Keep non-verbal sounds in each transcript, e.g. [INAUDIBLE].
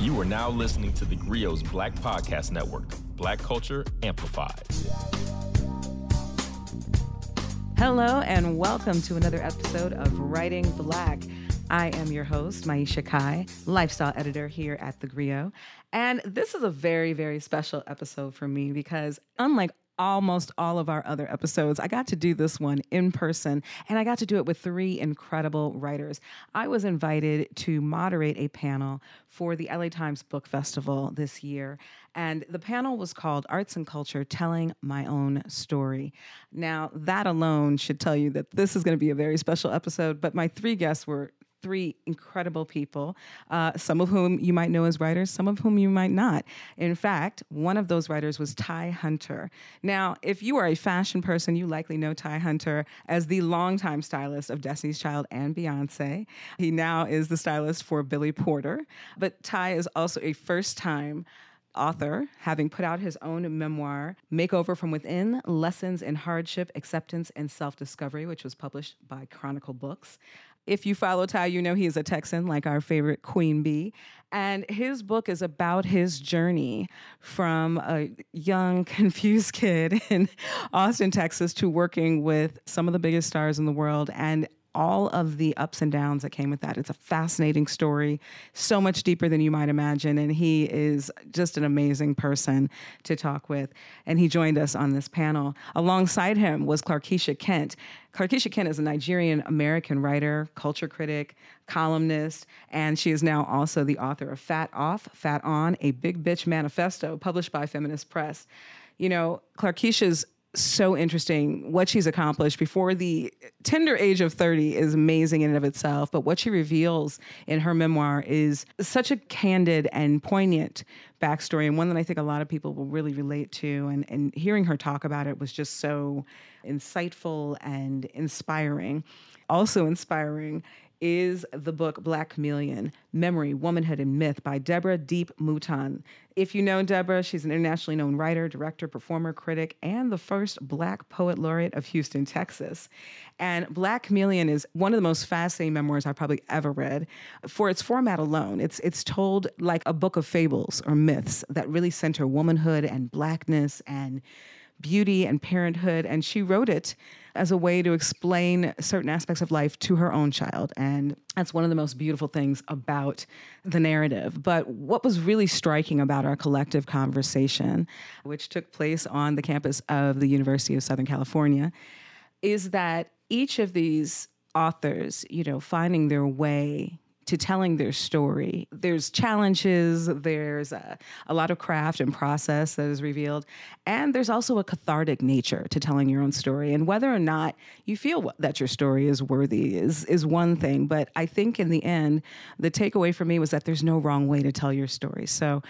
You are now listening to the Grio's Black Podcast Network, Black Culture Amplified. Hello, and welcome to another episode of Writing Black. I am your host, Maiysha Kai, lifestyle editor here at The Grio. And this is a very, very special episode for me because, unlike almost all of our other episodes. I got to do this one in person, and I got to do it with three incredible writers. I was invited to moderate a panel for the LA Times Book Festival this year, and the panel was called Arts and Culture Telling My Own Story. Now, that alone should tell you that this is going to be a very special episode, but my three guests were three incredible people, uh, some of whom you might know as writers, some of whom you might not. In fact, one of those writers was Ty Hunter. Now, if you are a fashion person, you likely know Ty Hunter as the longtime stylist of Destiny's Child and Beyonce. He now is the stylist for Billy Porter. But Ty is also a first time author, having put out his own memoir, Makeover from Within Lessons in Hardship, Acceptance, and Self Discovery, which was published by Chronicle Books. If you follow Ty, you know he's a Texan, like our favorite Queen Bey. And his book is about his journey from a young, [LAUGHS] confused kid in Austin, Texas, to working with some of the biggest stars in the world and all of the ups and downs that came with that. It's a fascinating story, so much deeper than you might imagine. And he is just an amazing person to talk with. And he joined us on this panel. Alongside him was Clarkisha Kent. Clarkisha Kent is a Nigerian American writer, culture critic, columnist, and she is now also the author of Fat Off, Fat On, a Big Bitch Manifesto published by Feminist Press. You know, Clarkisha's so interesting. What she's accomplished before the tender age of 30 is amazing in and of itself, but what she reveals in her memoir is such a candid and poignant backstory and one that I think a lot of people will really relate to. And, and hearing her talk about it was just so insightful and inspiring. Also inspiring is the book Black Chameleon Memory, Womanhood, and Myth by Deborah Deep Mouton. If you know Deborah, she's an internationally known writer, director, performer, critic, and the first Black poet laureate of Houston, Texas. And Black Chameleon is one of the most fascinating memoirs I've probably ever read. For its format alone, it's, it's told like a book of fables or myths that really center womanhood and blackness and beauty and parenthood. And she wrote it as a way to explain certain aspects of life to her own child. And that's one of the most beautiful things about the narrative. But what was really striking about our collective conversation, which took place on the campus of the University of Southern California, is that each of these authors, you know, finding their way to telling their story. There's challenges, there's a, a, lot of craft and process that is revealed, and there's also a cathartic nature to telling your own story. And whether or not you feel that your story is worthy is, is one thing, but I think in the end, the takeaway for me was that there's no wrong way to tell your story. So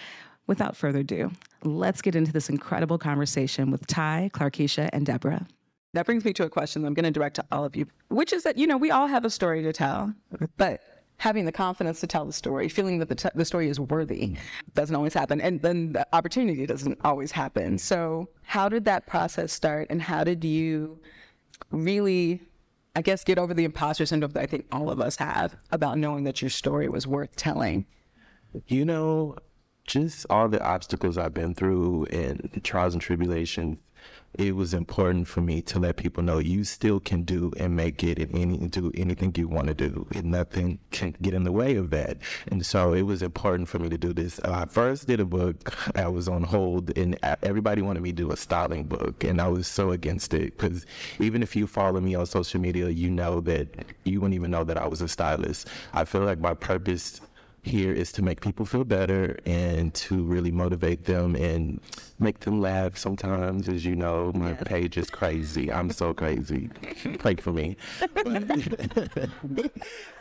without further ado, let's get into this incredible conversation with Ty, Clarkisha, and Deborah. That brings me to a question that I'm going to direct to all of you, which is that, you know, we all have a story to tell, but having the confidence to tell the story, feeling that the, t- the story is worthy mm. doesn't always happen. And then the opportunity doesn't always happen. So, how did that process start? And how did you really, I guess, get over the imposter syndrome that I think all of us have about knowing that your story was worth telling? You know, just all the obstacles I've been through and the trials and tribulations it was important for me to let people know you still can do and make it and any, do anything you want to do and nothing can get in the way of that. And so it was important for me to do this. Uh, i first did a book i was on hold and everybody wanted me to do a styling book and i was so against it because even if you follow me on social media you know that you wouldn't even know that i was a stylist. I feel like my purpose here is to make people feel better and to really motivate them and make them laugh sometimes. As you know, my yes. page is crazy. I'm so crazy. Pray for me. But, [LAUGHS]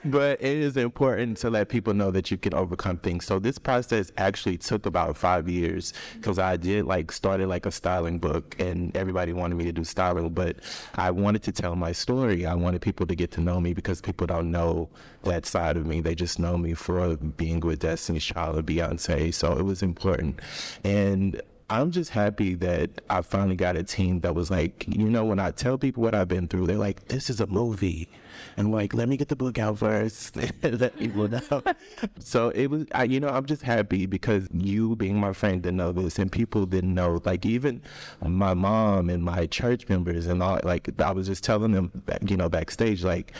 but, it is important to let people know that you can overcome things. So this process actually took about five years because I did like started like a styling book and everybody wanted me to do styling, but I wanted to tell my story. I wanted people to get to know me because people don't know that side of me. They just know me for being with Destiny's Child and Beyonce. So it was important. And I'm just happy that I finally got a team that was like, you know, when I tell people what I've been through, they're like, this is a movie. And like, let me get the book out first. [LAUGHS] let people know. [LAUGHS] so it was, I, you know, I'm just happy because you being my friend didn't know this and people didn't know, like even my mom and my church members and all, like I was just telling them, you know, backstage, like,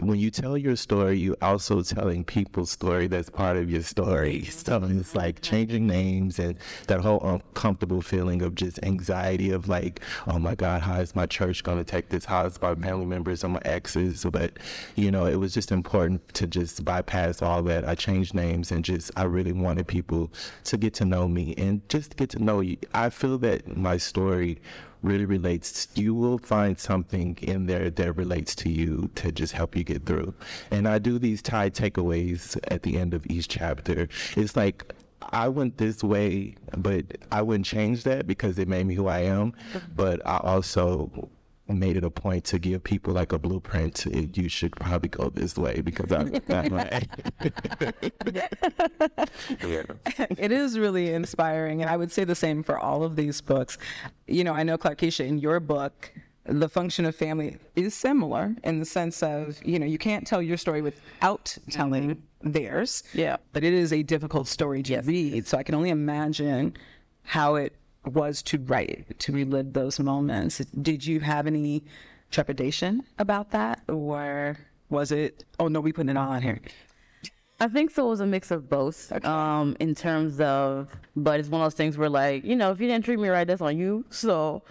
when you tell your story, you also telling people's story that's part of your story. So it's like changing names and that whole uncomfortable feeling of just anxiety of like, oh my God, how is my church going to take this? How is my family members and my exes? But, you know, it was just important to just bypass all that. I changed names and just, I really wanted people to get to know me and just get to know you. I feel that my story really relates you will find something in there that relates to you to just help you get through. And i do these Ty takeaways at the end of each chapter. It's like I went this way, but I wouldn't change that because it made me who I am. Mm-hmm. But I also made it a point to give people like a blueprint. You should probably go this way because I'm, [LAUGHS] I'm like, it is really inspiring, and I would say the same for all of these books. You know, I know Clarkisha, in your book, the function of family is similar in the sense of you know you can't tell your story without telling mm-hmm. theirs. Yeah. But it is a difficult story to read, so I can only imagine how it was to write to relive those moments. Did you have any trepidation about that, or was it? Oh no, we put it all on here. I think so. It was a mix of both. Um, in terms of, but it's one of those things where, like, you know, if you didn't treat me right, that's on you. So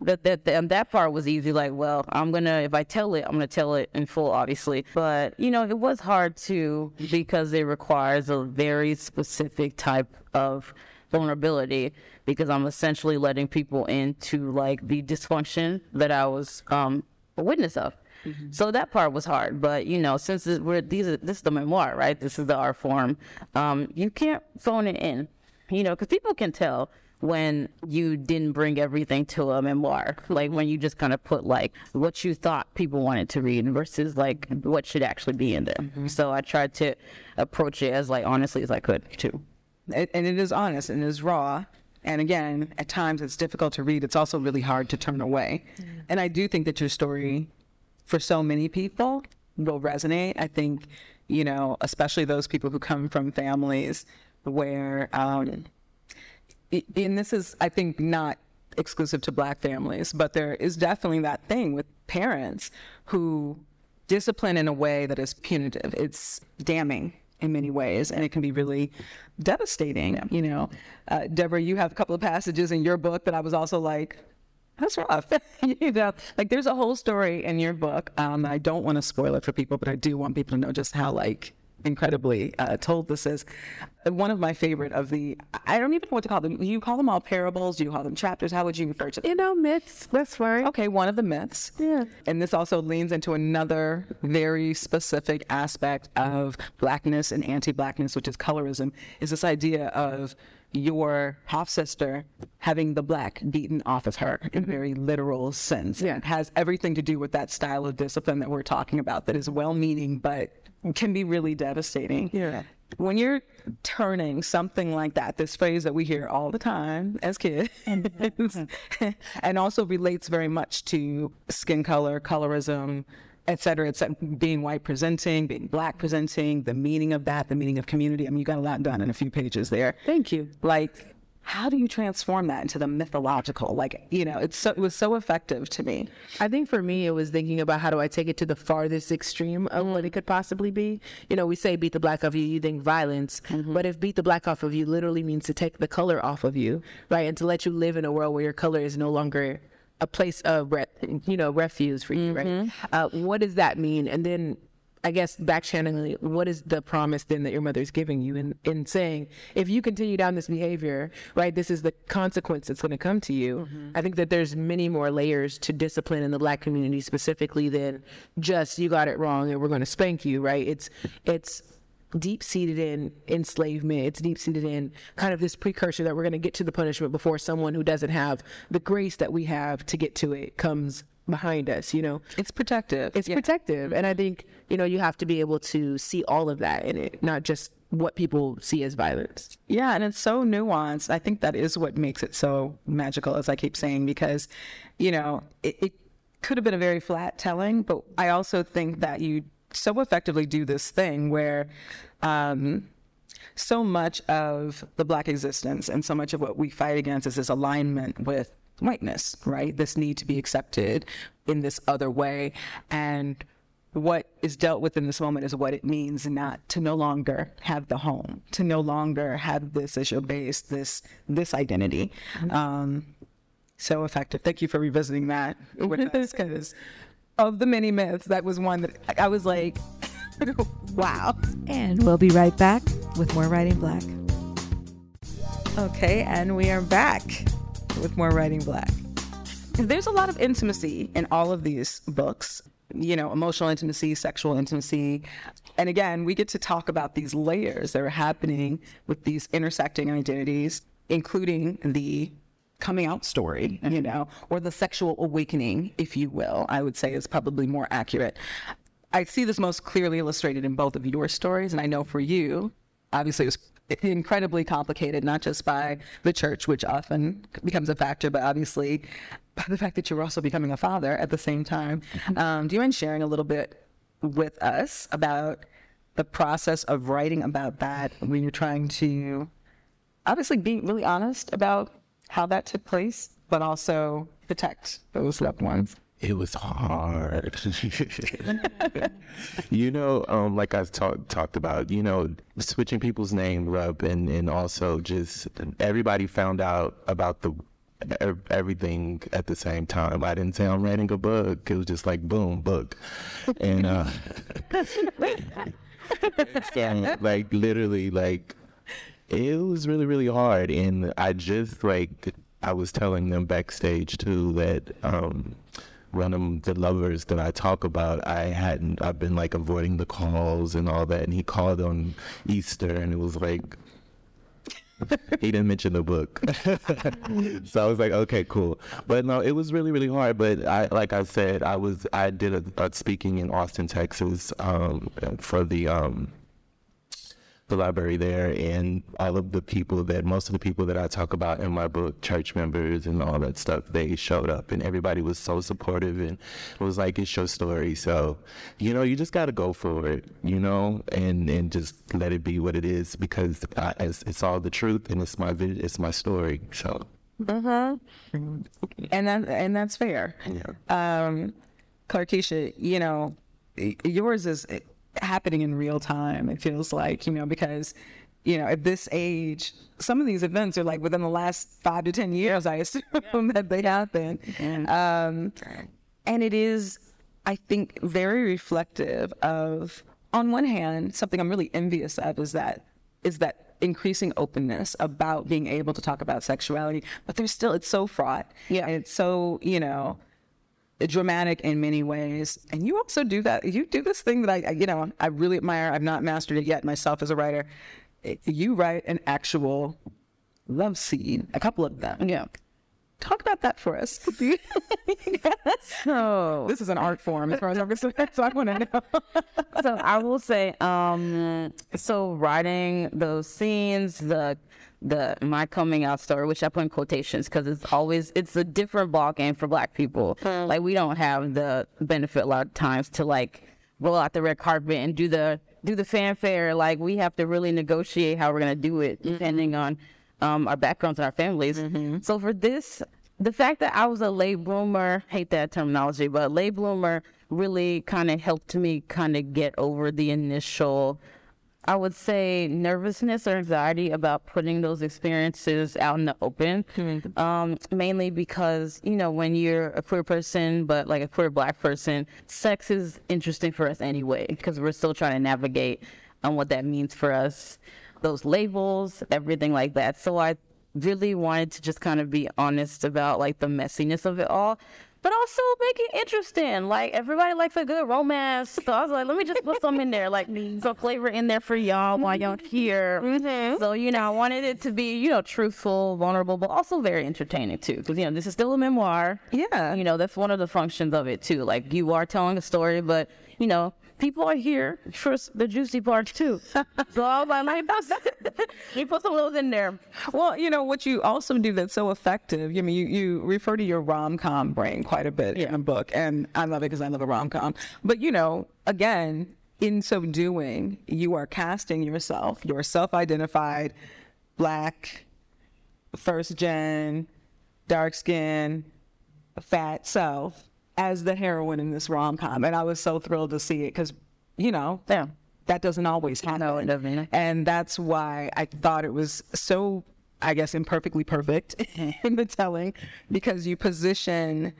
that that that, that part was easy. Like, well, I'm gonna if I tell it, I'm gonna tell it in full, obviously. But you know, it was hard to because it requires a very specific type of vulnerability because I'm essentially letting people into like the dysfunction that I was um, a witness of. Mm-hmm. So that part was hard, but you know, since we're these, are, this is the memoir, right? This is the art form. Um, you can't phone it in, you know, because people can tell when you didn't bring everything to a memoir, like when you just kind of put like what you thought people wanted to read versus like what should actually be in there. Mm-hmm. So I tried to approach it as like honestly as I could too. It, and it is honest and it is raw. And again, at times it's difficult to read. It's also really hard to turn away. And I do think that your story for so many people will resonate. I think, you know, especially those people who come from families where, um, and this is, I think, not exclusive to black families, but there is definitely that thing with parents who discipline in a way that is punitive. It's damning in many ways, and it can be really devastating. Yeah. You know, uh, Deborah, you have a couple of passages in your book that I was also like, that's rough. [LAUGHS] you know, like there's a whole story in your book. Um, I don't want to spoil it for people, but I do want people to know just how like incredibly uh, told this is. One of my favorite of the, I don't even know what to call them. You call them all parables? You call them chapters? How would you refer to them? You know, myths. That's right. Okay, one of the myths. Yeah. And this also leans into another very specific aspect of blackness and anti-blackness, which is colorism, is this idea of your half sister having the black beaten off of her in mm-hmm. very literal sense. Yeah. It has everything to do with that style of discipline that we're talking about that is well meaning but can be really devastating. Yeah. When you're turning something like that, this phrase that we hear all the time as kids, and [LAUGHS] [LAUGHS] also relates very much to skin color, colorism, et cetera, et cetera, being white presenting, being black presenting, the meaning of that, the meaning of community. I mean, you got a lot done in a few pages there. Thank you. Like, how do you transform that into the mythological? Like, you know, it's so, it was so effective to me. I think for me, it was thinking about how do I take it to the farthest extreme of mm-hmm. what it could possibly be. You know, we say beat the black off of you, you think violence, mm-hmm. but if beat the black off of you literally means to take the color off of you, right? And to let you live in a world where your color is no longer a place of, re- you know, refuge for you, mm-hmm. right? Uh, what does that mean? And then I guess back channeling, what is the promise then that your mother is giving you in, in saying, if you continue down this behavior, right, this is the consequence that's going to come to you. Mm-hmm. I think that there's many more layers to discipline in the black community specifically than just you got it wrong and we're going to spank you, right? It's, it's, deep seated in enslavement. It's deep seated in kind of this precursor that we're going to get to the punishment before someone who doesn't have the grace that we have to get to it comes behind us, you know? It's protective. It's yeah. protective. And I mm-hmm. think, you know, you have to be able to see all of that in it, not just what people see as violence. Yeah, and it's so nuanced. I think that is what makes it so magical, as I keep saying, because, you know, it, it could have been a very flat telling, but I also think that you so effectively do this thing where um, so much of the Black existence and so much of what we fight against is this alignment with whiteness, right? This need to be accepted in this other way. And what is dealt with in this moment is what it means not to no longer have the home, to no longer have this as your base, this this identity. Um, so effective. Thank you for revisiting that with us, because of the many myths, that was one that I was like, [LAUGHS] wow. And we'll be right back with more Writing Black. Okay, and we are back with more Writing Black. There's a lot of intimacy in all of these books you know, emotional intimacy, sexual intimacy. And again, we get to talk about these layers that are happening with these intersecting identities, including the coming out story, you know, or the sexual awakening, if you will, I would say is probably more accurate. I see this most clearly illustrated in both of your stories. And I know for you, obviously, it was incredibly complicated, not just by the church, which often becomes a factor, but obviously by the fact that you're also becoming a father at the same time. Mm-hmm. Um, do you mind sharing a little bit with us about the process of writing about that when you're trying to obviously be really honest about how that took place, but also protect those loved ones? It was hard. [LAUGHS] you know, um, like I talk, talked about, you know, switching people's names up and, and also just everybody found out about the everything at the same time. I didn't say I'm writing a book. It was just like boom, book. And uh [LAUGHS] [LAUGHS] like literally like it was really, really hard. And I just like I was telling them backstage too that um one of the lovers that I talk about, I hadn't, I've been like avoiding the calls and all that. And he called on Easter and it was like, he didn't mention the book. [LAUGHS] so I was like, okay, cool. But no, it was really, really hard. But I, like I said, I was, I did a, a speaking in Austin, Texas, um, for the, um, the library there and all of the people that most of the people that I talk about in my book, church members and all that stuff, they showed up and everybody was so supportive and it was like it's your story. So, you know, you just got to go for it, you know, and and just let it be what it is because I, it's, it's all the truth and it's my it's my story. So. Uh-huh. And that and that's fair. Yeah. Um, Clarkisha, you know, yours is happening in real time. It feels like, you know, because, you know, at this age, some of these events are like within the last five to 10 years, I assume yeah. [LAUGHS] that they happen. Um, and it is, I think, very reflective of, on one hand, something I'm really envious of is that, is that increasing openness about being able to talk about sexuality, but there's still, it's so fraught. Yeah. And it's so, you know, dramatic in many ways. And you also do that. You do this thing that I, you know, I really admire. I've not mastered it yet myself as a writer. You write an actual love scene, a couple of them. Yeah. Talk about that for us. [LAUGHS] so this is an art form as far as I'm concerned. [LAUGHS] So I want to know. so I will say, um, so writing those scenes, the the my coming out story, which I put in quotations because it's always it's a different ball game for Black people. Mm. Like we don't have the benefit a lot of times to like roll out the red carpet and do the do the fanfare. Like we have to really negotiate how we're gonna do it mm-hmm. depending on um, our backgrounds and our families. Mm-hmm. So for this, the fact that I was a late bloomer, hate that terminology, but late bloomer really kind of helped me kind of get over the initial I would say nervousness or anxiety about putting those experiences out in the open. Mm-hmm. Um, mainly because, you know, when you're a queer person, but like a queer black person, sex is interesting for us anyway, because we're still trying to navigate on what that means for us, those labels, everything like that. So I really wanted to just kind of be honest about like the messiness of it all but also make it interesting. Like everybody likes a good romance, so I was like, let me just put some in there, like some flavor in there for y'all while y'all here. Mm-hmm. So you know, I wanted it to be you know truthful, vulnerable, but also very entertaining too, because you know this is still a memoir. Yeah, you know that's one of the functions of it too. Like you are telling a story, but you know people are here for s- the juicy parts too. [LAUGHS] so I was like, we put some of those in there. Well, you know what you also do that's so effective. I mean, you, you refer to your rom com brain quite a bit in the book, and I love it because I love a rom com. But you know, again, in so doing, you are casting yourself, your self-identified black, first gen, dark skin, fat self as the heroine in this rom com, and I was so thrilled to see it because, you know, Yeah. that doesn't always happen. No, it doesn't. And that's why I thought it was so, I guess, imperfectly perfect [LAUGHS] in the telling because you position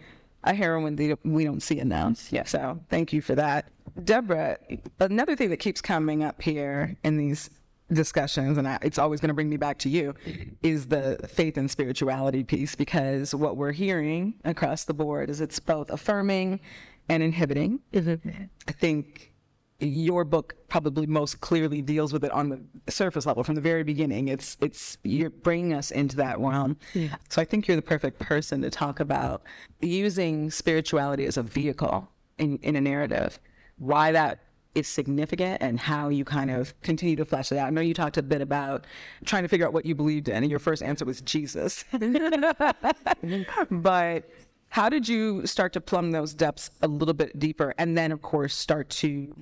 a heroine that we don't see announced. Yeah. So thank you for that. Deborah, another thing that keeps coming up here in these discussions, and I, it's always going to bring me back to you, is the faith and spirituality piece because what we're hearing across the board is it's both affirming and inhibiting. Mm-hmm. I think your book probably most clearly deals with it on the surface level from the very beginning. It's it's you're bringing us into that realm. So I think you're the perfect person to talk about using spirituality as a vehicle in, in a narrative. Why that is significant and how you kind of continue to flesh it out. I know you talked a bit about trying to figure out what you believed in, and your first answer was Jesus. [LAUGHS] but how did you start to plumb those depths a little bit deeper and then of course start to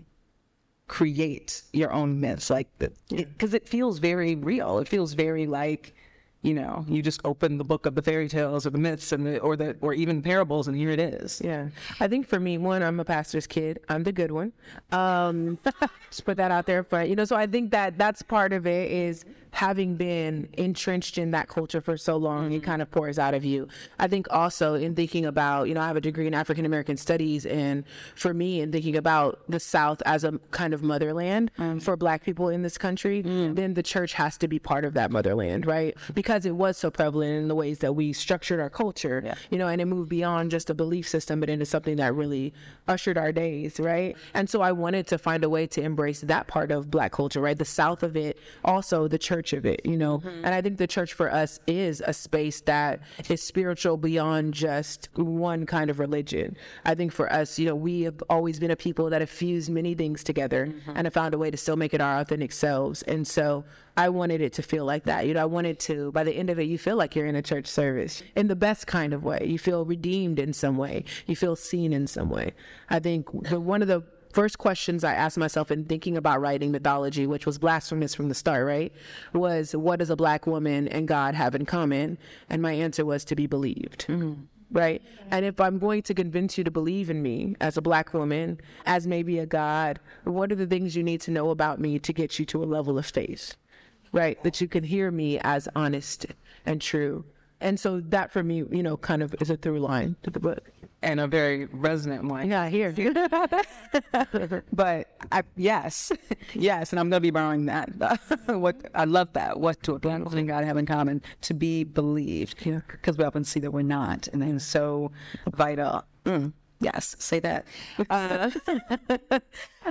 create your own myths like because it, feels very real it feels very like you know you just open the book of the fairy tales or the myths and the or the or even parables and here it is Yeah. I think for me, one, I'm a pastor's kid. I'm the good one. Um, [LAUGHS] just put that out there. But, you know, so I think that that's part of it is having been entrenched in that culture for so long, it mm-hmm. kind of pours out of you. I think also in thinking about, you know, I have a degree in African American studies. And for me, in thinking about the South as a kind of motherland mm. for Black people in this country, mm. then the church has to be part of that motherland, right? Because it was so prevalent in the ways that we structured our culture, you know, and it moved beyond just a belief system, but into something that really ushered our days, right? And so I wanted to find a way to embrace that part of Black culture, right? The South of it, also the church of it, you know? Mm-hmm. And I think the church for us is a space that is spiritual beyond just one kind of religion. I think for us, you know, we have always been a people that have fused many things together mm-hmm. and have found a way to still make it our authentic selves. And so I wanted it to feel like that. You know, I wanted to, by the end of it, you feel like you're in a church service in the best kind of way. You feel redeemed in some way. You feel seen in some way. I think the, one of the first questions I asked myself in thinking about writing mythology, which was blasphemous from the start, right, was what does a black woman and God have in common? And my answer was to be believed. Mm-hmm. Right. And if I'm going to convince you to believe in me as a black woman, as maybe a God, what are the things you need to know about me to get you to a level of faith? right? That you can hear me as honest and true. And so that for me, you know, kind of is a through line to the book. and a very resonant one Yeah, here. [LAUGHS] but I, yes, [LAUGHS] yes, and I'm going to be borrowing that. [LAUGHS] what I love that. What do a woman and God have in common? To be believed, because we often see that we're not, and it's so vital. Mm, yes, say that. Uh,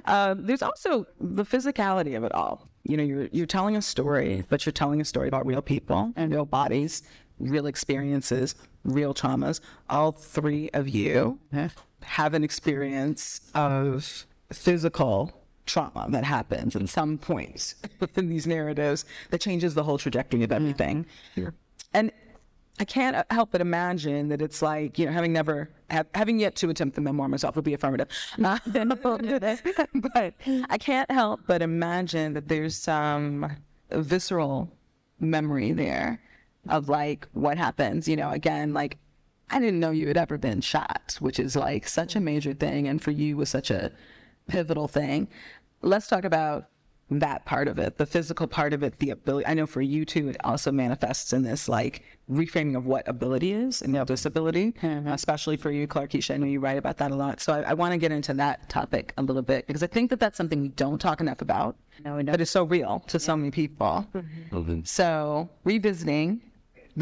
uh, there's also the physicality of it all. You know, you're you're telling a story, but you're telling a story about real people and real bodies, real experiences, real traumas. All three of you have an experience of physical trauma that happens at some points within these narratives that changes the whole trajectory of everything. And I can't help but imagine that it's like, you know, having never, have, having yet to attempt the memoir myself would be affirmative. Uh, [LAUGHS] but I can't help but imagine that there's some visceral memory there of like what happens, you know, again, like I didn't know you had ever been shot, which is like such a major thing. And for you was such a pivotal thing. Let's talk about that part of it, the physical part of it, the ability. I know for you too, it also manifests in this like reframing of what ability is and disability, mm-hmm. especially for you, Clarkisha. I know you write about that a lot. So I, I want to get into that topic a little bit because I think that that's something we don't talk enough about. No, we don't. But it's so real to so many people. Mm-hmm. So revisiting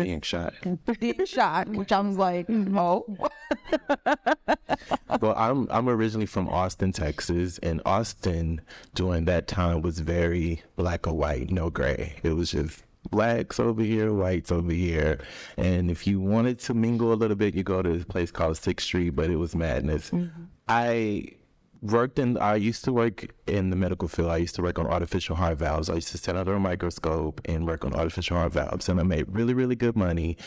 Being shot. the shot, which I was like, oh, [LAUGHS] Well, I'm I'm originally from Austin, Texas, and Austin during that time was very black or white, no gray. It was just blacks over here, whites over here, and if you wanted to mingle a little bit, you go to this place called Sixth Street, but it was madness. Mm-hmm. I worked in. I used to work in the medical field. I used to work on artificial heart valves. I used to sit under a microscope and work on artificial heart valves, and I made really, really good money.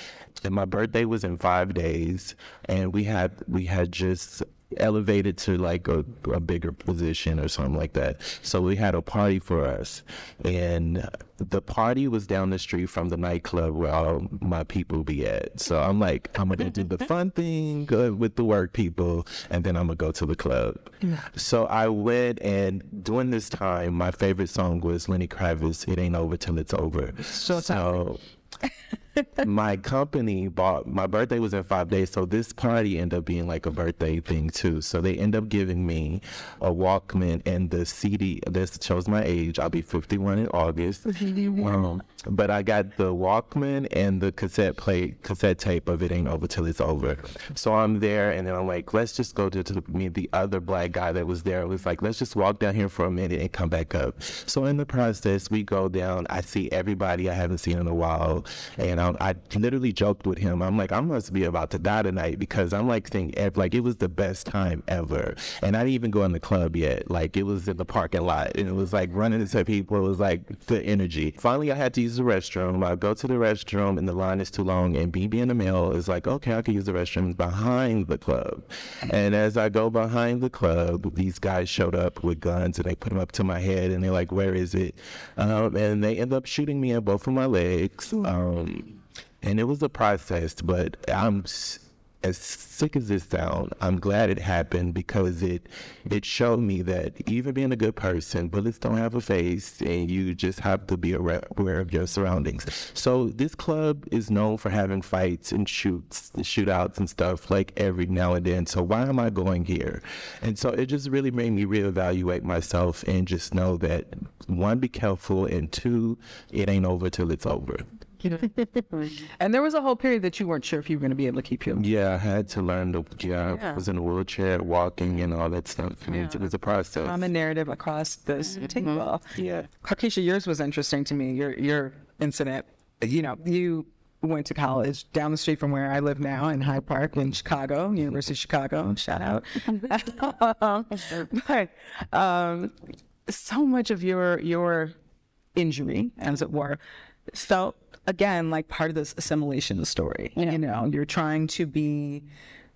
And my birthday was in five days, and we had we had just elevated to like a, a bigger position or something like that. So we had a party for us, and the party was down the street from the nightclub where all my people be at. So I'm like, I'm gonna do the [LAUGHS] fun thing uh, with the work people, and then I'm gonna go to the club. So I went, and during this time, my favorite song was Lenny Kravitz, "It Ain't Over Till It's Over." So so [LAUGHS] my company bought my birthday was in five days so this party ended up being like a birthday thing too. So they end up giving me a walkman and the cd this shows my age i'll be 51 in august. Um, but i got the walkman and the cassette play cassette tape of it ain't over till it's over. So i'm there and then i'm like let's just go to, to me the other black guy that was there. Was like let's just walk down here for a minute and come back up. So in the process we go down. I see everybody i haven't seen in a while and I, I literally joked with him. I'm like, I must be about to die tonight because I'm like thinking, like it was the best time ever. And I didn't even go in the club yet. Like it was in the parking lot, and it was like running into people. It was like the energy. Finally, I had to use the restroom. I go to the restroom, and the line is too long. And me being a male is like, okay, I can use the restroom behind the club. And as I go behind the club, these guys showed up with guns, and they put them up to my head, and they're like, where is it? Um, and they end up shooting me in both of my legs. Um, Um, and it was a process, but I'm as sick as this sound. I'm glad it happened because it it showed me that even being a good person, bullets don't have a face, and you just have to be aware, aware of your surroundings. So this club is known for having fights and shoots, shootouts and stuff like every now and then. So why am I going here? And so it just really made me reevaluate myself and just know that one, be careful, and two, it ain't over till it's over. [LAUGHS] And there was a whole period that you weren't sure if you were going to be able to keep your. Yeah, I had to learn to. Yeah, I was in a wheelchair, walking, and all that stuff. And It was a process. common narrative across this table. Yeah. Harkeisha, yours was interesting to me. Your your incident. You know, you went to college down the street from where I live now in Hyde Park in Chicago, University of Chicago. Shout out. [LAUGHS] but um, so much of your your injury, as it were, felt again like part of this assimilation story. You know, you're trying to be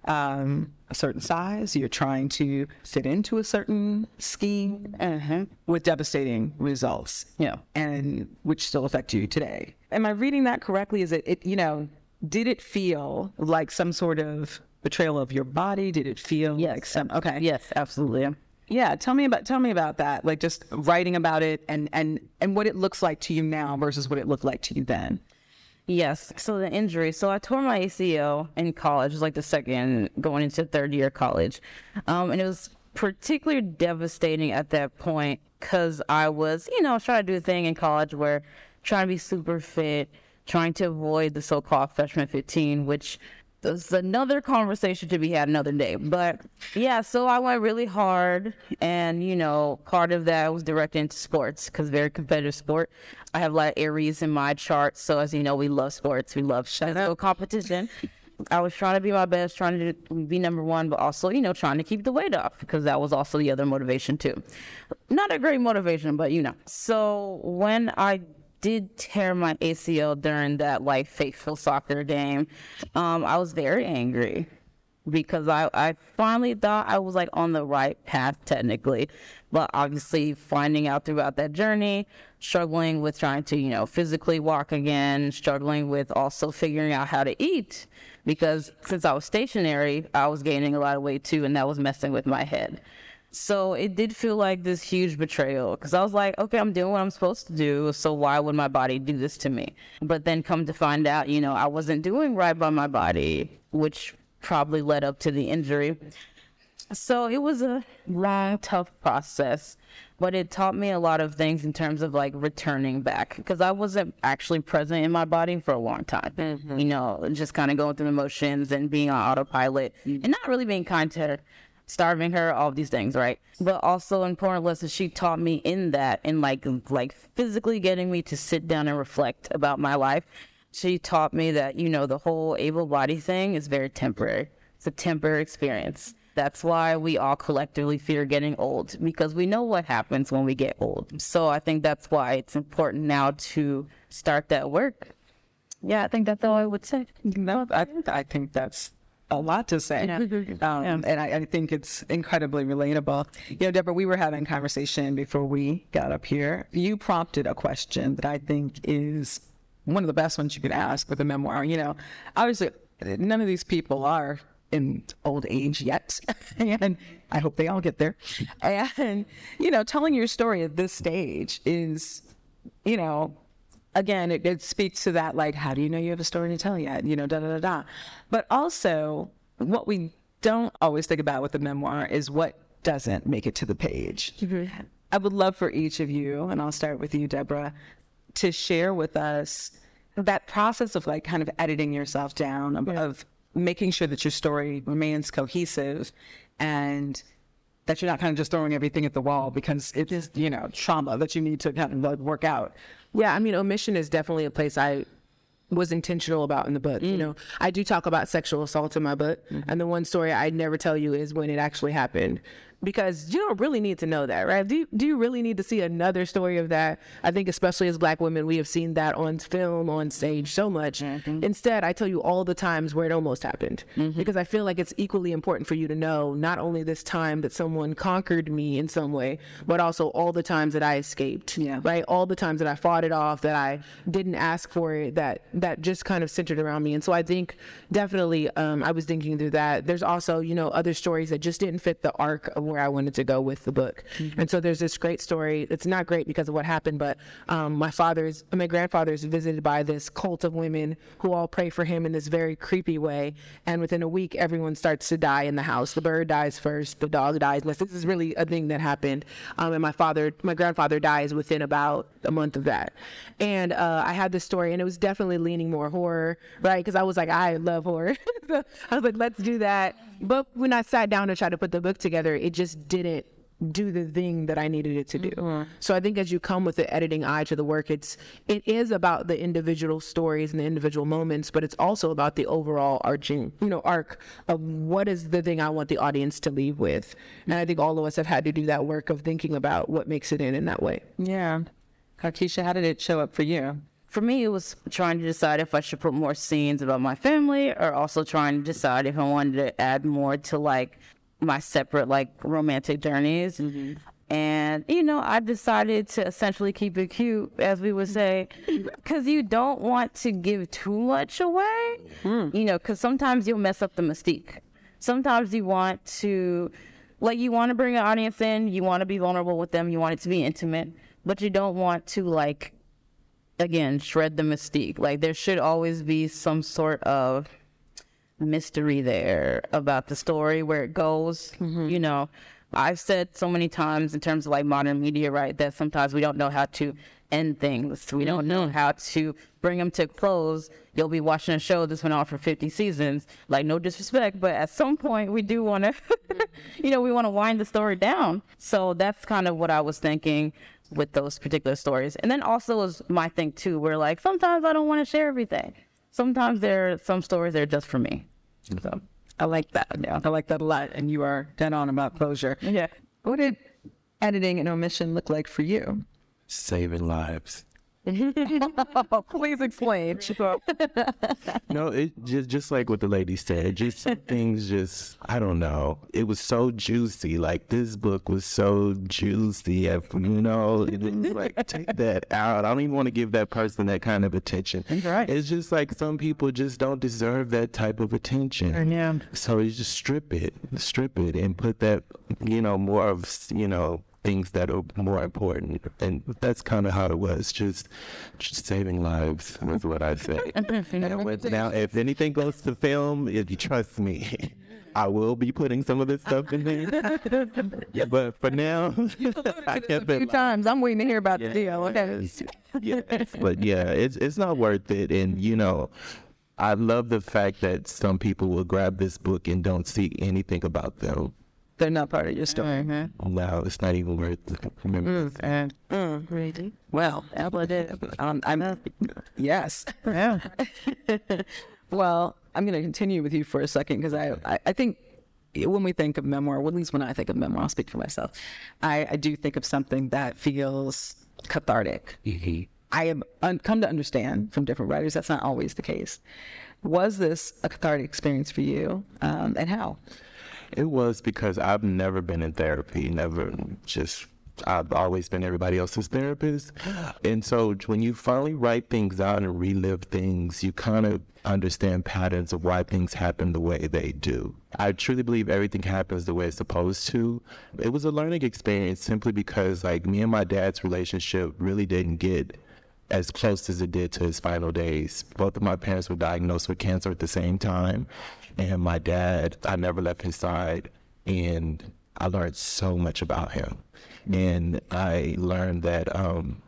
um, a certain size, you're trying to fit into a certain scheme with devastating results. Yeah. And which still affect you today. Am I reading that correctly? Is it, it you know, did it feel like some sort of betrayal of your body? Did it feel like some okay. Yes, absolutely. Yeah, tell me about tell me about that. Like just writing about it and and and what it looks like to you now versus what it looked like to you then. Yes. So the injury. So I tore my ACL in college, it was like the second going into third year college, um, and it was particularly devastating at that point because I was, you know, trying to do a thing in college where trying to be super fit, trying to avoid the so-called freshman 15, which there's another conversation to be had another day. But yeah, so I went really hard, and you know, part of that was directed into sports because very competitive sport. I have a lot of Aries in my chart, so as you know, we love sports, we love physical competition. I was trying to be my best, trying to be number one, but also, you know, trying to keep the weight off because that was also the other motivation too. Not a great motivation, but you know. So when I did tear my ACL during that like fateful soccer game, um, I was very angry because I, I finally thought I was like on the right path technically. But obviously finding out throughout that journey, struggling with trying to, you know, physically walk again, struggling with also figuring out how to eat because since I was stationary, I was gaining a lot of weight too and that was messing with my head. So it did feel like this huge betrayal because I was like, okay, I'm doing what I'm supposed to do. So why would my body do this to me? But then come to find out, you know, I wasn't doing right by my body, which probably led up to the injury. So it was a long, tough process, but it taught me a lot of things in terms of like returning back because I wasn't actually present in my body for a long time. Mm-hmm. You know, just kind of going through the motions and being on autopilot mm-hmm. and not really being kind to her, starving her, all these things, right? But also important lessons she taught me in that, in like like physically getting me to sit down and reflect about my life. She taught me that you know the whole able body thing is very temporary. It's a temporary experience. That's why we all collectively fear getting old because we know what happens when we get old. So I think that's why it's important now to start that work. Yeah, I think that's all I would say. No, I, I think that's a lot to say. Um, And I, I think it's incredibly relatable. You know, Deborah, we were having a conversation before we got up here. You prompted a question that I think is one of the best ones you could ask with a memoir. You know, obviously, none of these people are in old age yet. [LAUGHS] and I hope they all get there. And, you know, telling your story at this stage is, you know, again, it, it speaks to that, like, how do you know you have a story to tell yet? You know, da da da da. But also, what we don't always think about with the memoir is what doesn't make it to the page. I would love for each of you, and I'll start with you, Deborah, to share with us that process of like kind of editing yourself down, of, of making sure that your story remains cohesive and that you're not kind of just throwing everything at the wall because it is, you know, trauma that you need to kind of like work out. Yeah, I mean, omission is definitely a place I was intentional about in the book. You mm. know, I do talk about sexual assault in my book, mm-hmm. and the one story I never tell you is when it actually happened. Because you don't really need to know that, right? Do you, do you really need to see another story of that? I think, especially as Black women, we have seen that on film, on stage so much. Instead, I tell you all the times where it almost happened, because I feel like it's equally important for you to know not only this time that someone conquered me in some way, but also all the times that I escaped. Yeah. Right. All the times that I fought it off, that I didn't ask for it, that that just kind of centered around me. And so I think definitely, um, I was thinking through that. There's also, you know, other stories that just didn't fit the arc of where I wanted to go with the book. And so there's this great story. It's not great because of what happened, but um, my father's, my grandfather's visited by this cult of women who all pray for him in this very creepy way. And within a week, everyone starts to die in the house. The bird dies first, the dog dies. This is really a thing that happened. Um, and my father, my grandfather dies within about a month of that. And uh, I had this story, and it was definitely leaning more horror, right? Because I was like, I love horror. [LAUGHS] So I was like, let's do that. But when I sat down to try to put the book together, it just didn't do the thing that I needed it to do. Mm-hmm. So I think as you come with the editing eye to the work, it's it is about the individual stories and the individual moments, but it's also about the overall arching, you know, arc of what is the thing I want the audience to leave with. And I think all of us have had to do that work of thinking about what makes it in in that way. Yeah. Kakisha, how did it show up for you? For me, it was trying to decide if I should put more scenes about my family or also trying to decide if I wanted to add more to like my separate like romantic journeys. Mm-hmm. And, you know, I decided to essentially keep it cute, as we would say, [LAUGHS] because you don't want to give too much away, hmm. you know, because sometimes you'll mess up the mystique. Sometimes you want to, like, you want to bring an audience in, you want to be vulnerable with them, you want it to be intimate, but you don't want to, like, again, shred the mystique. Like, there should always be some sort of mystery there about the story, where it goes, mm-hmm. you know. I've said so many times in terms of like modern media, right, that sometimes we don't know how to end things. We don't know how to bring them to close. You'll be watching a show that's been on for 50 seasons. Like, no disrespect, but at some point we do want to, [LAUGHS] you know, we want to wind the story down. So that's kind of what I was thinking with those particular stories. And then also was my thing too, where like sometimes I don't want to share everything. Sometimes there are some stories that are just for me. Mm-hmm. So, I like that. Yeah. I like that a lot. And you are dead on about closure. yeah. What did editing and omission look like for you? Saving lives. [LAUGHS] Please explain. [LAUGHS] No, it just just like what the lady said. Just [LAUGHS] things. Just I don't know. It was so juicy. Like this book was so juicy. if- You know, it was like take that out. I don't even want to give that person that kind of attention. right. It's just like some people just don't deserve that type of attention. Yeah. So you just strip it, strip it, and put that, you know, more of, you know, things that are more important. And that's kind of how it was. Just, just saving lives was what I say. [LAUGHS] Now, if anything goes to film, if you trust me, [LAUGHS] I will be putting some of this stuff in there. [LAUGHS] yeah, but for now, I kept A few it. times. I'm waiting to hear about the deal. Okay. yeah, but yeah, it's it's not worth it. And you know, I love the fact that some people will grab this book and don't see anything about them. They're not part of your story. Now it's not even worth it. Remember, And Really? well, um, I'm yes. Yeah. [LAUGHS] well, I'm going to continue with you for a second because I, I, I think when we think of memoir, well, at least when I think of memoir, I'll speak for myself. I, I do think of something that feels cathartic. I have un- come to understand from different writers that's not always the case. Was this a cathartic experience for you, um, and how? It was because I've never been in therapy, never just. I've always been everybody else's therapist. And so when you finally write things out and relive things, you kind of understand patterns of why things happen the way they do. I truly believe everything happens the way it's supposed to. It was a learning experience simply because, like, me and my dad's relationship really didn't get as close as it did to his final days. Both of my parents were diagnosed with cancer at the same time. And my dad, I never left his side. And I learned so much about him. And I learned that um,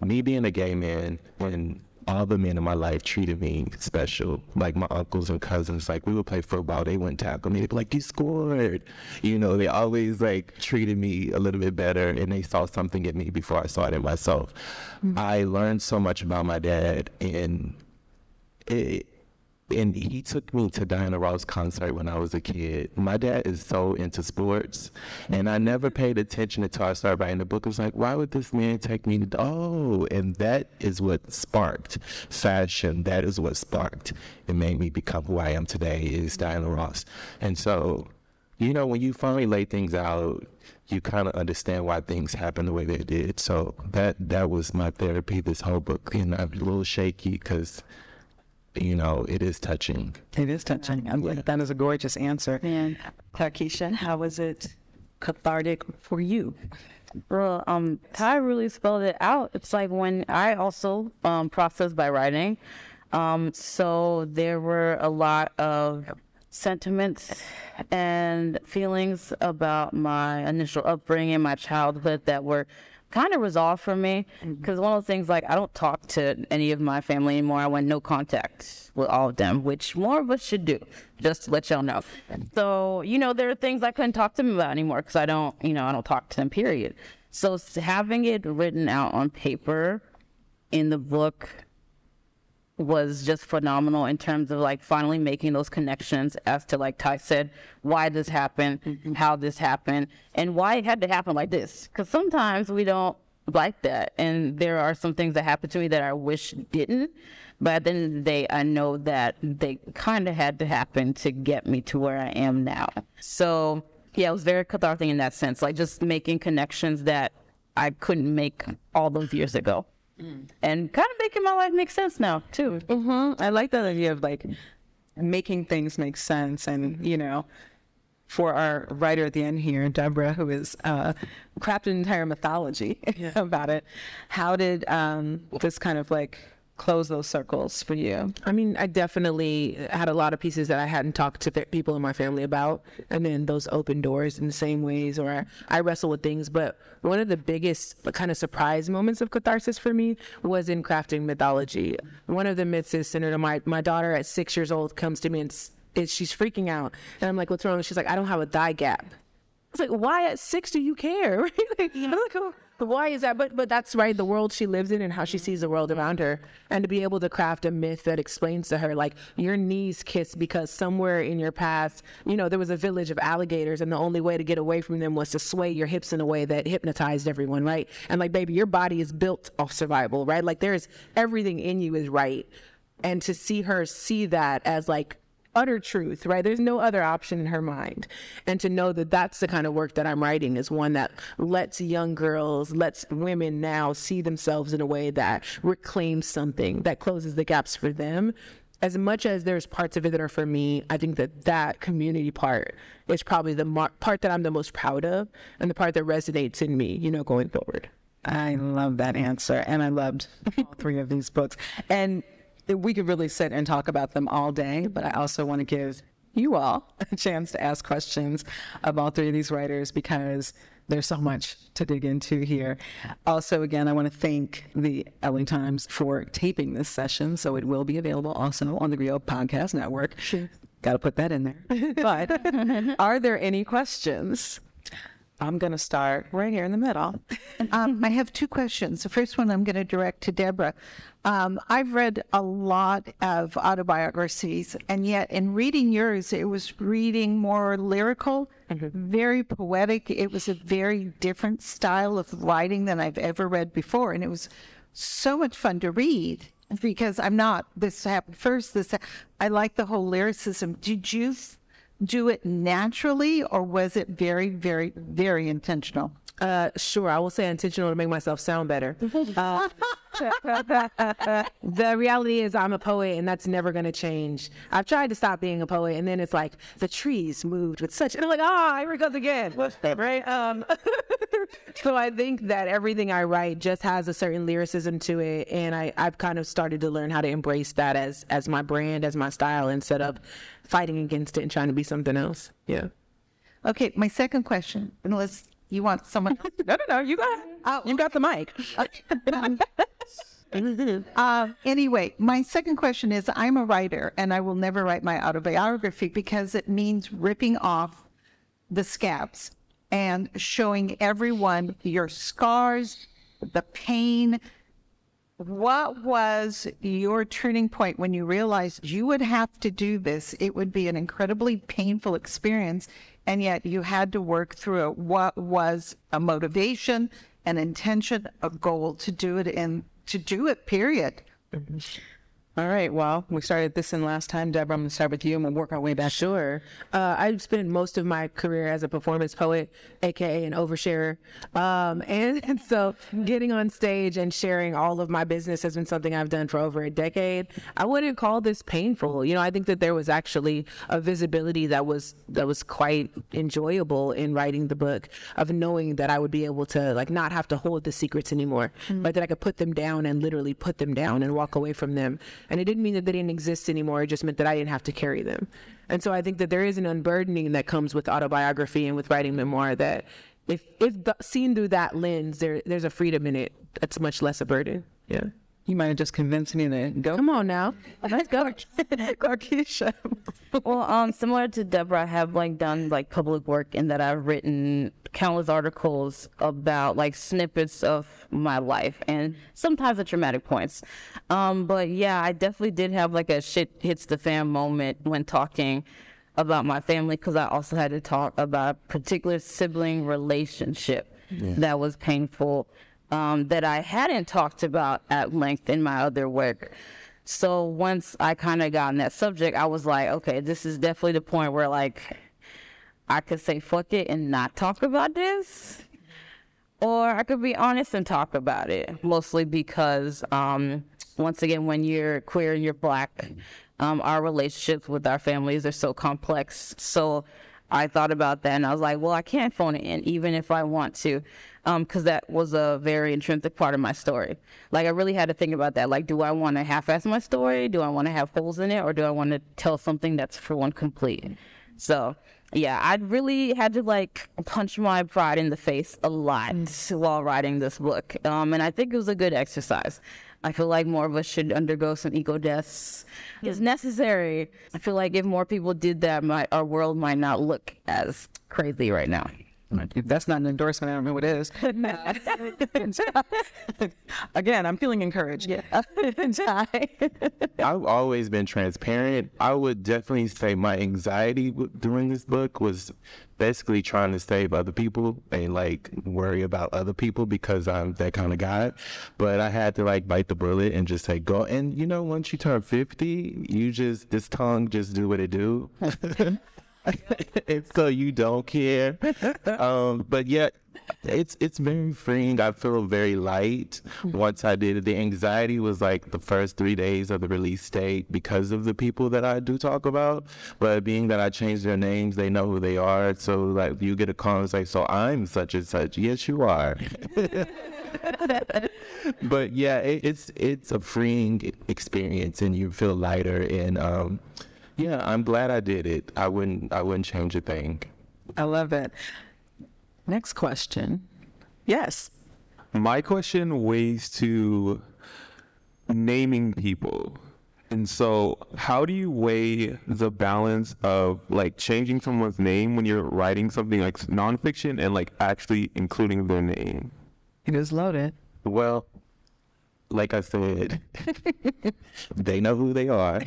me being a gay man and all the men in my life treated me special. Like my uncles and cousins, like we would play football, they wouldn't tackle me. They'd be like, "You scored," you know. They always like treated me a little bit better, and they saw something in me before I saw it in myself. Mm-hmm. I learned so much about my dad, and it and he took me to Diana Ross concert when I was a kid. My dad is so into sports, and I never paid attention until I started writing the book. I was like, why would this man take me to? Oh, and that is what sparked fashion. That is what sparked. It made me become who I am today. Is Diana Ross, and so, you know, when you finally lay things out, you kind of understand why things happen the way they did. So that that was my therapy. This whole book, and I'm a little shaky because you know, it is touching. It is touching. Yeah. That is a gorgeous answer. And Clarkisha, how was it cathartic for you? Well, um, Ty really spelled it out. It's like when I also um, process by writing. Um, so there were a lot of sentiments and feelings about my initial upbringing, my childhood that were kind of resolved for me because mm-hmm. one of the things like I don't talk to any of my family anymore. I went no contact with all of them, which more of us should do, just to let y'all know. So you know, there are things I couldn't talk to them about anymore because I don't, you know, I don't talk to them. Period. So having it written out on paper in the book was just phenomenal in terms of like finally making those connections as to like Ty said, why this happened, mm-hmm. how this happened, and why it had to happen like this. Because sometimes we don't like that, and there are some things that happened to me that I wish didn't. But at the end of the day, I know that they kind of had to happen to get me to where I am now. So yeah, it was very cathartic in that sense, like just making connections that I couldn't make all those years ago. Mm. and kind of making my life make sense now too. Mm-hmm. I like that idea of like making things make sense, and you know, for our writer at the end here, Deborah, who is uh, crafted an entire mythology yeah. [LAUGHS] about it. How did um, this kind of like close those circles for you? I mean, I definitely had a lot of pieces that I hadn't talked to people in my family about, and then those open doors in the same ways, or I, wrestle with things. But one of the biggest kind of surprise moments of catharsis for me was in crafting mythology. One of the myths is centered on my my daughter at six years old comes to me and she's freaking out, and I'm like, "What's wrong?" she's like, "I don't have a thigh gap." I was like, "Why at six do you care?" [LAUGHS] like, I'm like, oh why is that? But but that's right. The world she lives in and how she mm-hmm. sees the world around her, and to be able to craft a myth that explains to her like your knees kiss because somewhere in your past, you know, there was a village of alligators, and the only way to get away from them was to sway your hips in a way that hypnotized everyone, right? And like, baby, your body is built off survival, right? Like, there's everything in you is right, and to see her see that as like utter truth, right? There's no other option in her mind. And to know that that's the kind of work that I'm writing is one that lets young girls, lets women now see themselves in a way that reclaims something, that closes the gaps for them. As much as there's parts of it that are for me, I think that that community part is probably the mar- part that I'm the most proud of and the part that resonates in me, you know, going forward. I love that answer. And I loved all three of these books. And we could really sit and talk about them all day, but I also want to give you all [LAUGHS] a chance to ask questions of all three of these writers because there's so much to dig into here. Also, again, I want to thank the LA Times for taping this session, so it will be available also on the Grio Podcast Network. Sure. Got to put that in there. But [LAUGHS] are there any questions? I'm going to start right here in the middle. [LAUGHS] Um, I have two questions. The first one I'm going to direct to Deborah. Um, I've read a lot of autobiographies, and yet in reading yours, it was reading more lyrical, very poetic. It was a very different style of writing than I've ever read before, and it was so much fun to read because I'm not. This happened first. This I like the whole lyricism. Did you do it naturally, or was it very, very, very intentional? Uh, sure, I will say intentional to make myself sound better. [LAUGHS] Uh, the reality is, I'm a poet, and that's never going to change. I've tried to stop being a poet, and then it's like the trees moved with such, and I'm like, ah, here it goes again, right? Um, [LAUGHS] so I think that everything I write just has a certain lyricism to it, and I, I've kind of started to learn how to embrace that as as my brand, as my style, instead of fighting against it and trying to be something else. Yeah. Okay, my second question, unless you want someone. No, no, no. You got Oh, you got the mic. [LAUGHS] uh, anyway, my second question is I'm a writer and I will never write my autobiography because it means ripping off the scabs and showing everyone your scars, the pain. What was your turning point when you realized you would have to do this? It would be an incredibly painful experience, and yet you had to work through. What was a motivation, an intention, a goal to do it in to do it, period? All right. Well, we started this in last time. Deborah, I'm going to start with you and we'll work our way back. Sure. Uh, I spent most of my career as a performance poet, aka an oversharer. Um, and, [LAUGHS] and so getting on stage and sharing all of my business has been something I've done for over a decade. I wouldn't call this painful. You know, I think that there was actually a visibility that was that was quite enjoyable in writing the book of knowing that I would be able to like not have to hold the secrets anymore, but that I could put them down and literally put them down and walk away from them. And it didn't mean that they didn't exist anymore. It just meant that I didn't have to carry them. And so I think that there is an unburdening that comes with autobiography and with writing memoir that if if the, seen through that lens, there there's a freedom in it that's much less a burden. Yeah. You might have just convinced me to go. Come on now. [LAUGHS] Let's go. Clarkisha. [LAUGHS] Well, um, similar to Deborah, I have like done like public work in that I've written countless articles about like snippets of my life and sometimes at traumatic points. Um, but yeah, I definitely did have like a shit hits the fan moment when talking about my family because I also had to talk about a particular sibling relationship that was painful um, that I hadn't talked about at length in my other work. So once I kind of got on that subject, I was like, okay, this is definitely the point where like I could say fuck it and not talk about this. Or I could be honest and talk about it, mostly because, um, once again, when you're queer and you're black, um, our relationships with our families are so complex. So I thought about that and I was like, well, I can't phone it in, even if I want to, because that was a very intrinsic part of my story. Like, I really had to think about that. Like, do I want to half ass my story? Do I want to have holes in it? Or do I want to tell something that's for one complete? So, yeah, I really had to like punch my pride in the face a lot while writing this book. Um, and I think it was a good exercise. I feel like more of us should undergo some ego deaths. Hmm. It's necessary. I feel like if more people did that, my, our world might not look as crazy right now. If that's not an endorsement, I don't know what is. [LAUGHS] [LAUGHS] Again, I'm feeling encouraged. Yeah. [LAUGHS] I've always been transparent. I would definitely say my anxiety during this book was basically trying to save other people and like worry about other people because I'm that kind of guy. But I had to like bite the bullet and just say go. And you know, once you turn 50, you just, this tongue just do what it do. [LAUGHS] and so you don't care. Um, but yet, it's it's very freeing. I feel very light once I did it. The anxiety was like the first three days of the release date because of the people that I do talk about. But being that I changed their names, they know who they are. So like you get a call and it's like, so I'm such and such. Yes, you are. [LAUGHS] but yeah, it, it's it's a freeing experience, and you feel lighter. And um, yeah, I'm glad I did it. I wouldn't I wouldn't change a thing. I love it. Next question. Yes. My question weighs to naming people And so, how do you weigh the balance of like changing someone's name when you're writing something like nonfiction and like actually including their name? It is loaded. Well, like I said, [LAUGHS] they know who they are.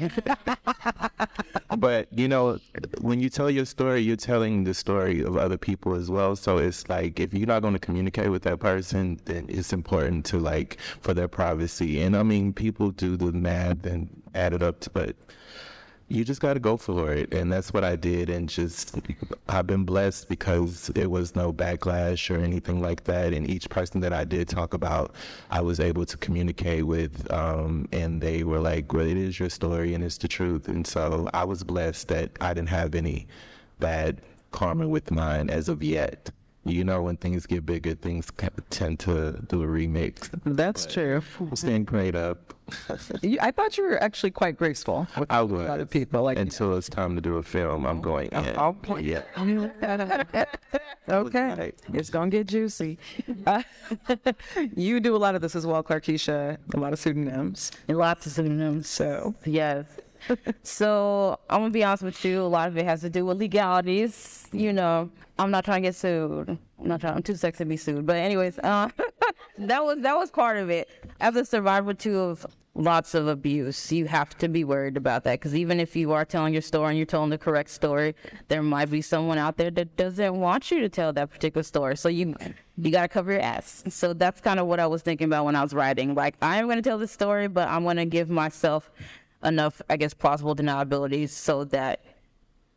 [LAUGHS] but you know, when you tell your story, you're telling the story of other people as well. So it's like if you're not going to communicate with that person, then it's important to like for their privacy. And I mean, people do the math and add it up, to, but you just got to go for it. And that's what i did. And just i've been blessed because there was no backlash or anything like that. And each person that i did talk about i was able to communicate with um, and they were like well it is your story and it's the truth. And so i was blessed that i didn't have any bad karma with mine as of yet you know, when things get bigger, things tend to do a remix. That's but true. Stand great up. [LAUGHS] you, I thought you were actually quite graceful. With I was. A lot of people like until it's time to do a film. I'm going. In. Oh, yeah. [LAUGHS] okay, it's gonna get juicy. Uh, [LAUGHS] you do a lot of this as well, Clarkisha. A lot of pseudonyms. Lots of pseudonyms. So yes. So I'm gonna be honest with you. A lot of it has to do with legalities. You know, I'm not trying to get sued. I'm not trying. I'm too sexy to be sued. But anyways, uh, [LAUGHS] that was that was part of it. As a survivor too of lots of abuse, you have to be worried about that because even if you are telling your story and you're telling the correct story, there might be someone out there that doesn't want you to tell that particular story. So you you gotta cover your ass. So that's kind of what I was thinking about when I was writing. Like I am gonna tell this story, but I'm gonna give myself enough, I guess, plausible deniabilities so that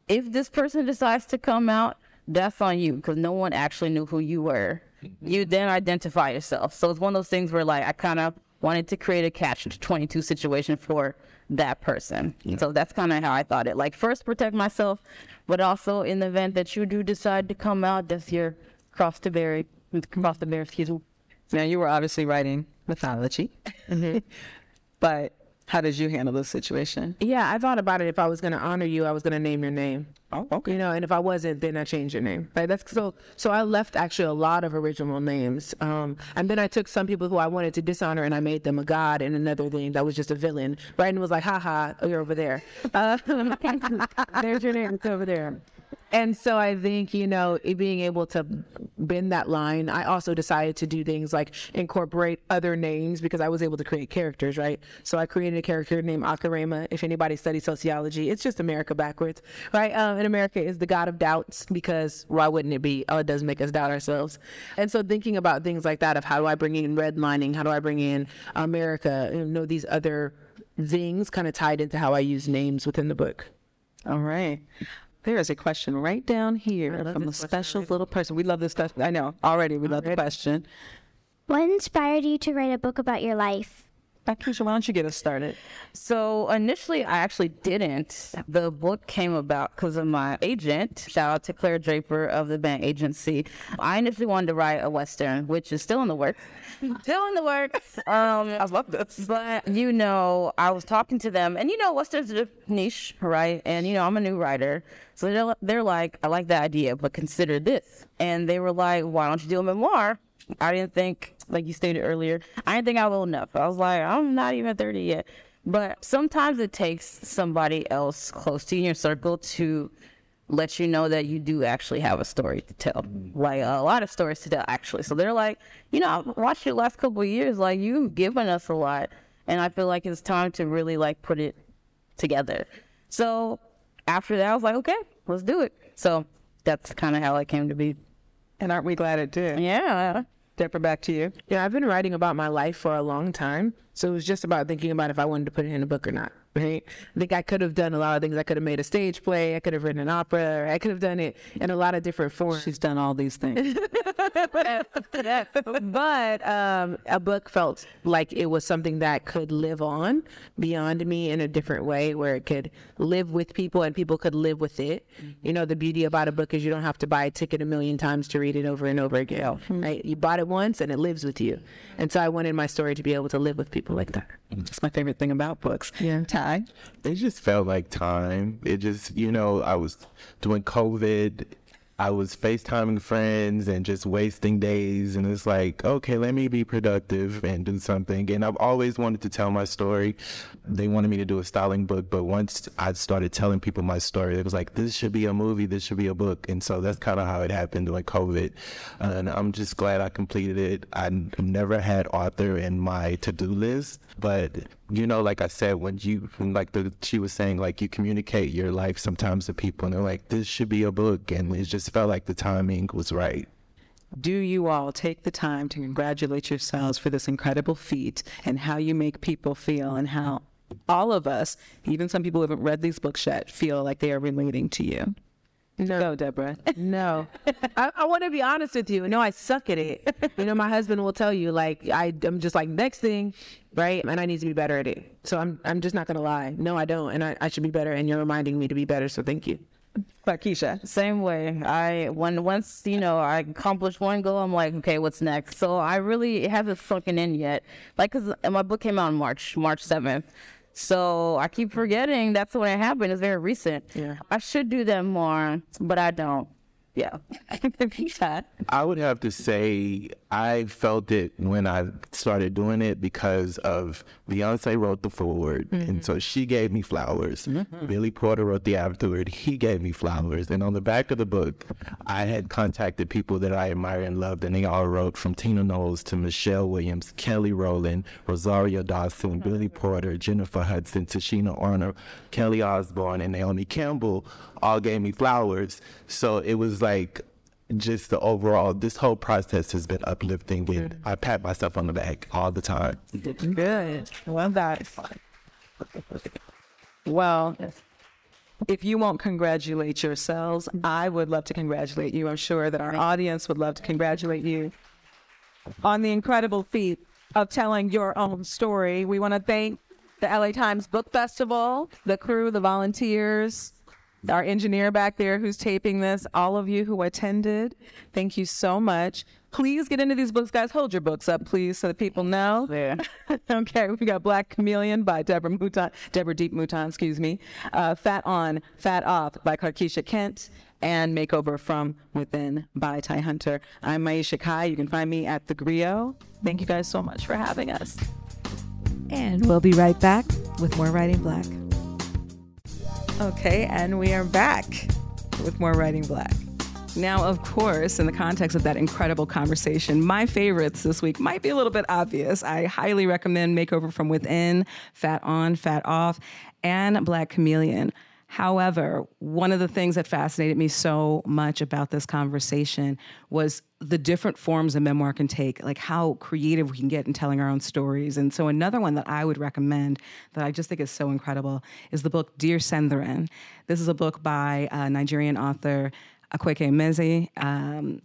if this person decides to come out, that's on you because no one actually knew who you were. You then identify yourself. So it's one of those things where, like, I kind of wanted to create a catch 22 situation for that person. Yeah. So that's kind of how I thought it. Like, first protect myself, but also in the event that you do decide to come out, that's your cross to bear, cross to bear, excuse me. Now, you were obviously writing mythology, mm-hmm. [LAUGHS] but how did you handle the situation? Yeah, I thought about it. If I was going to honor you, I was going to name your name. Oh, okay. You know, and if I wasn't, then I changed your name. Right. That's so. So I left actually a lot of original names, um, and then I took some people who I wanted to dishonor, and I made them a god and another thing that was just a villain. Right, and was like, "Ha ha, oh, you're over there. [LAUGHS] Uh, there's your name. It's over there." And so I think, you know, being able to bend that line, I also decided to do things like incorporate other names because I was able to create characters, right? So I created a character named Akarema. If anybody studies sociology, it's just America backwards, right? Um, and America is the god of doubts because why wouldn't it be? Oh, it does make us doubt ourselves. And so thinking about things like that of how do I bring in redlining? How do I bring in America? You know, these other things kind of tied into how I use names within the book. All right. There is a question right down here from a special little person. We love this question. I know already. We love the question. What inspired you to write a book about your life? Keisha, why don't you get us started? So initially, I actually didn't. The book came about because of my agent. Shout out to Claire Draper of the Bent Agency. I initially wanted to write a western, which is still in the works. [LAUGHS] still in the works. Um, I love this. But you know, I was talking to them, and you know, westerns are niche, right? And you know, I'm a new writer, so they're they're like, I like the idea, but consider this. And they were like, Why don't you do a memoir? I didn't think, like you stated earlier, I didn't think I was old enough. I was like, I'm not even 30 yet. But sometimes it takes somebody else close to you in your circle to let you know that you do actually have a story to tell. Mm. Like a lot of stories to tell, actually. So they're like, you know, I've watched your last couple of years. Like you've given us a lot, and I feel like it's time to really like put it together. So after that, I was like, okay, let's do it. So that's kind of how it came to be. And aren't we glad it did? Yeah. Deborah, back to you. Yeah, I've been writing about my life for a long time. So it was just about thinking about if I wanted to put it in a book or not right? I think I could have done a lot of things. I could have made a stage play. I could have written an opera. I could have done it in a lot of different forms. She's done all these things. [LAUGHS] but um, a book felt like it was something that could live on beyond me in a different way, where it could live with people and people could live with it. Mm-hmm. You know, the beauty about a book is you don't have to buy a ticket a million times to read it over and over again. Mm-hmm. Right? You bought it once and it lives with you. And so I wanted my story to be able to live with people like that. That's my favorite thing about books. Yeah. It just felt like time. It just, you know, I was doing COVID. I was FaceTiming friends and just wasting days. And it's like, okay, let me be productive and do something. And I've always wanted to tell my story. They wanted me to do a styling book, but once I started telling people my story, it was like, this should be a movie, this should be a book. And so that's kind of how it happened during COVID. And I'm just glad I completed it. I never had author in my to do list, but you know, like I said, when you, like the, she was saying, like you communicate your life sometimes to people and they're like, this should be a book. And it just felt like the timing was right. Do you all take the time to congratulate yourselves for this incredible feat and how you make people feel and how all of us, even some people who haven't read these books yet, feel like they are relating to you? No. Go, Deborah. No, I, I want to be honest with you. No, I suck at it. You know, my husband will tell you, like, I, I'm just like, next thing, right? And I need to be better at it. So I'm, I'm just not going to lie. No, I don't. And I, I should be better. And you're reminding me to be better. So thank you. But Keisha. Same way. I when once you know I accomplish one goal, I'm like, okay, what's next? So I really it hasn't sunken in yet. Like, cause uh, my book came out in March, March seventh. So I keep forgetting that's when it happened. It's very recent. Yeah. I should do that more, but I don't. Yeah. [LAUGHS] I would have to say I felt it when I started doing it because of Beyonce wrote the foreword, and so she gave me flowers. Billy Porter wrote the afterword; he gave me flowers. And on the back of the book, I had contacted people that I admire and loved, and they all wrote from Tina Knowles to Michelle Williams, Kelly Rowland, Rosario Dawson, Billy Porter, Jennifer Hudson, Tichina Arnold, Kelly Osbourne, and Naomi Campbell all gave me flowers. So it was like just the overall, this whole process has been uplifting, and mm-hmm. I pat myself on the back all the time. Good. Well, that. Well, if you won't congratulate yourselves, mm-hmm. I would love to congratulate you. I'm sure that our audience would love to congratulate you on the incredible feat of telling your own story. We want to thank the LA Times Book Festival, the crew, the volunteers, our engineer back there who's taping this, all of you who attended. Thank you so much. Please get into these books, guys. Hold your books up, please, so that people know. There. [LAUGHS] okay, we got Black Chameleon by Deborah Mouton, Deborah Deep Mouton, excuse me. Uh, Fat On, Fat Off by Clarkisha Kent, and Makeover from Within by Ty Hunter. I'm Maiysha Kai. You can find me at The Grio. Thank you guys so much for having us. And we'll be right back with more Writing Black. Okay, and we are back with more Writing Black. Now, of course, in the context of that incredible conversation, my favorites this week might be a little bit obvious. I highly recommend Makeover from Within, Fat On, Fat Off, and Black Chameleon. However, one of the things that fascinated me so much about this conversation was the different forms a memoir can take, like how creative we can get in telling our own stories. And so, another one that I would recommend that I just think is so incredible is the book Dear Senthuran. This is a book by a Nigerian author, Akwaeke Emezi. Um,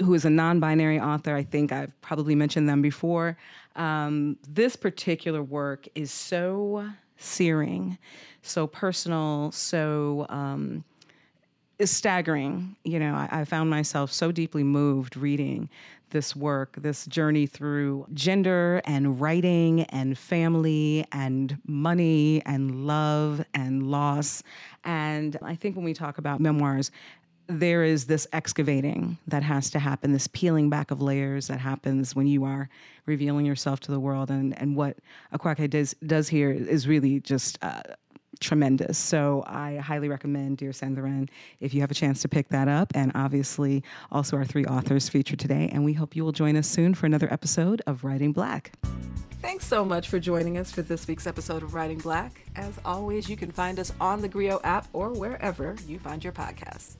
who is a non-binary author. I think I've probably mentioned them before. Um, this particular work is so searing, so personal, so um, staggering. You know, I, I found myself so deeply moved reading this work, this journey through gender and writing and family and money and love and loss. And I think when we talk about memoirs, there is this excavating that has to happen, this peeling back of layers that happens when you are revealing yourself to the world. And, and what Akwaeke does, does here is really just uh, tremendous. So I highly recommend Dear Senthuran if you have a chance to pick that up. And obviously, also our three authors featured today. And we hope you will join us soon for another episode of Writing Black. Thanks so much for joining us for this week's episode of Writing Black. As always, you can find us on the Grio app or wherever you find your podcasts.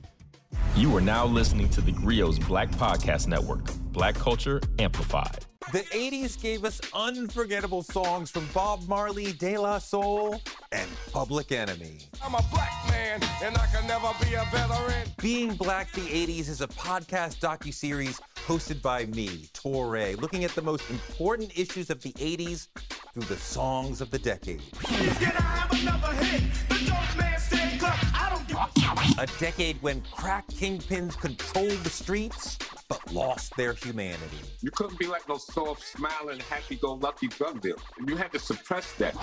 You are now listening to the Grio's Black Podcast Network, Black Culture Amplified. The 80s gave us unforgettable songs from Bob Marley, De La Soul, and Public Enemy. I'm a black man and I can never be a veteran. Being Black the 80s is a podcast docu-series hosted by me, Touré, looking at the most important issues of the 80s through the songs of the decade. A A decade when crack kingpins controlled the streets but lost their humanity. You couldn't be like no soft, smiling, happy-go-lucky drug dealer. You had to suppress that.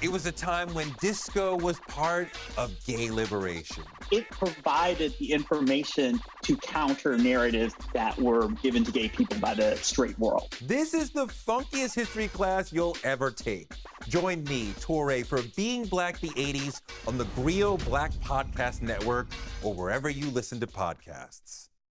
It was a time when disco was part of gay liberation. It provided the information to counter narratives that were given to gay people by the straight world. This is the funkiest history class you'll ever take. Join me, Touré, for Being Black the 80s on the Grio Black Podcast Network or wherever you listen to podcasts.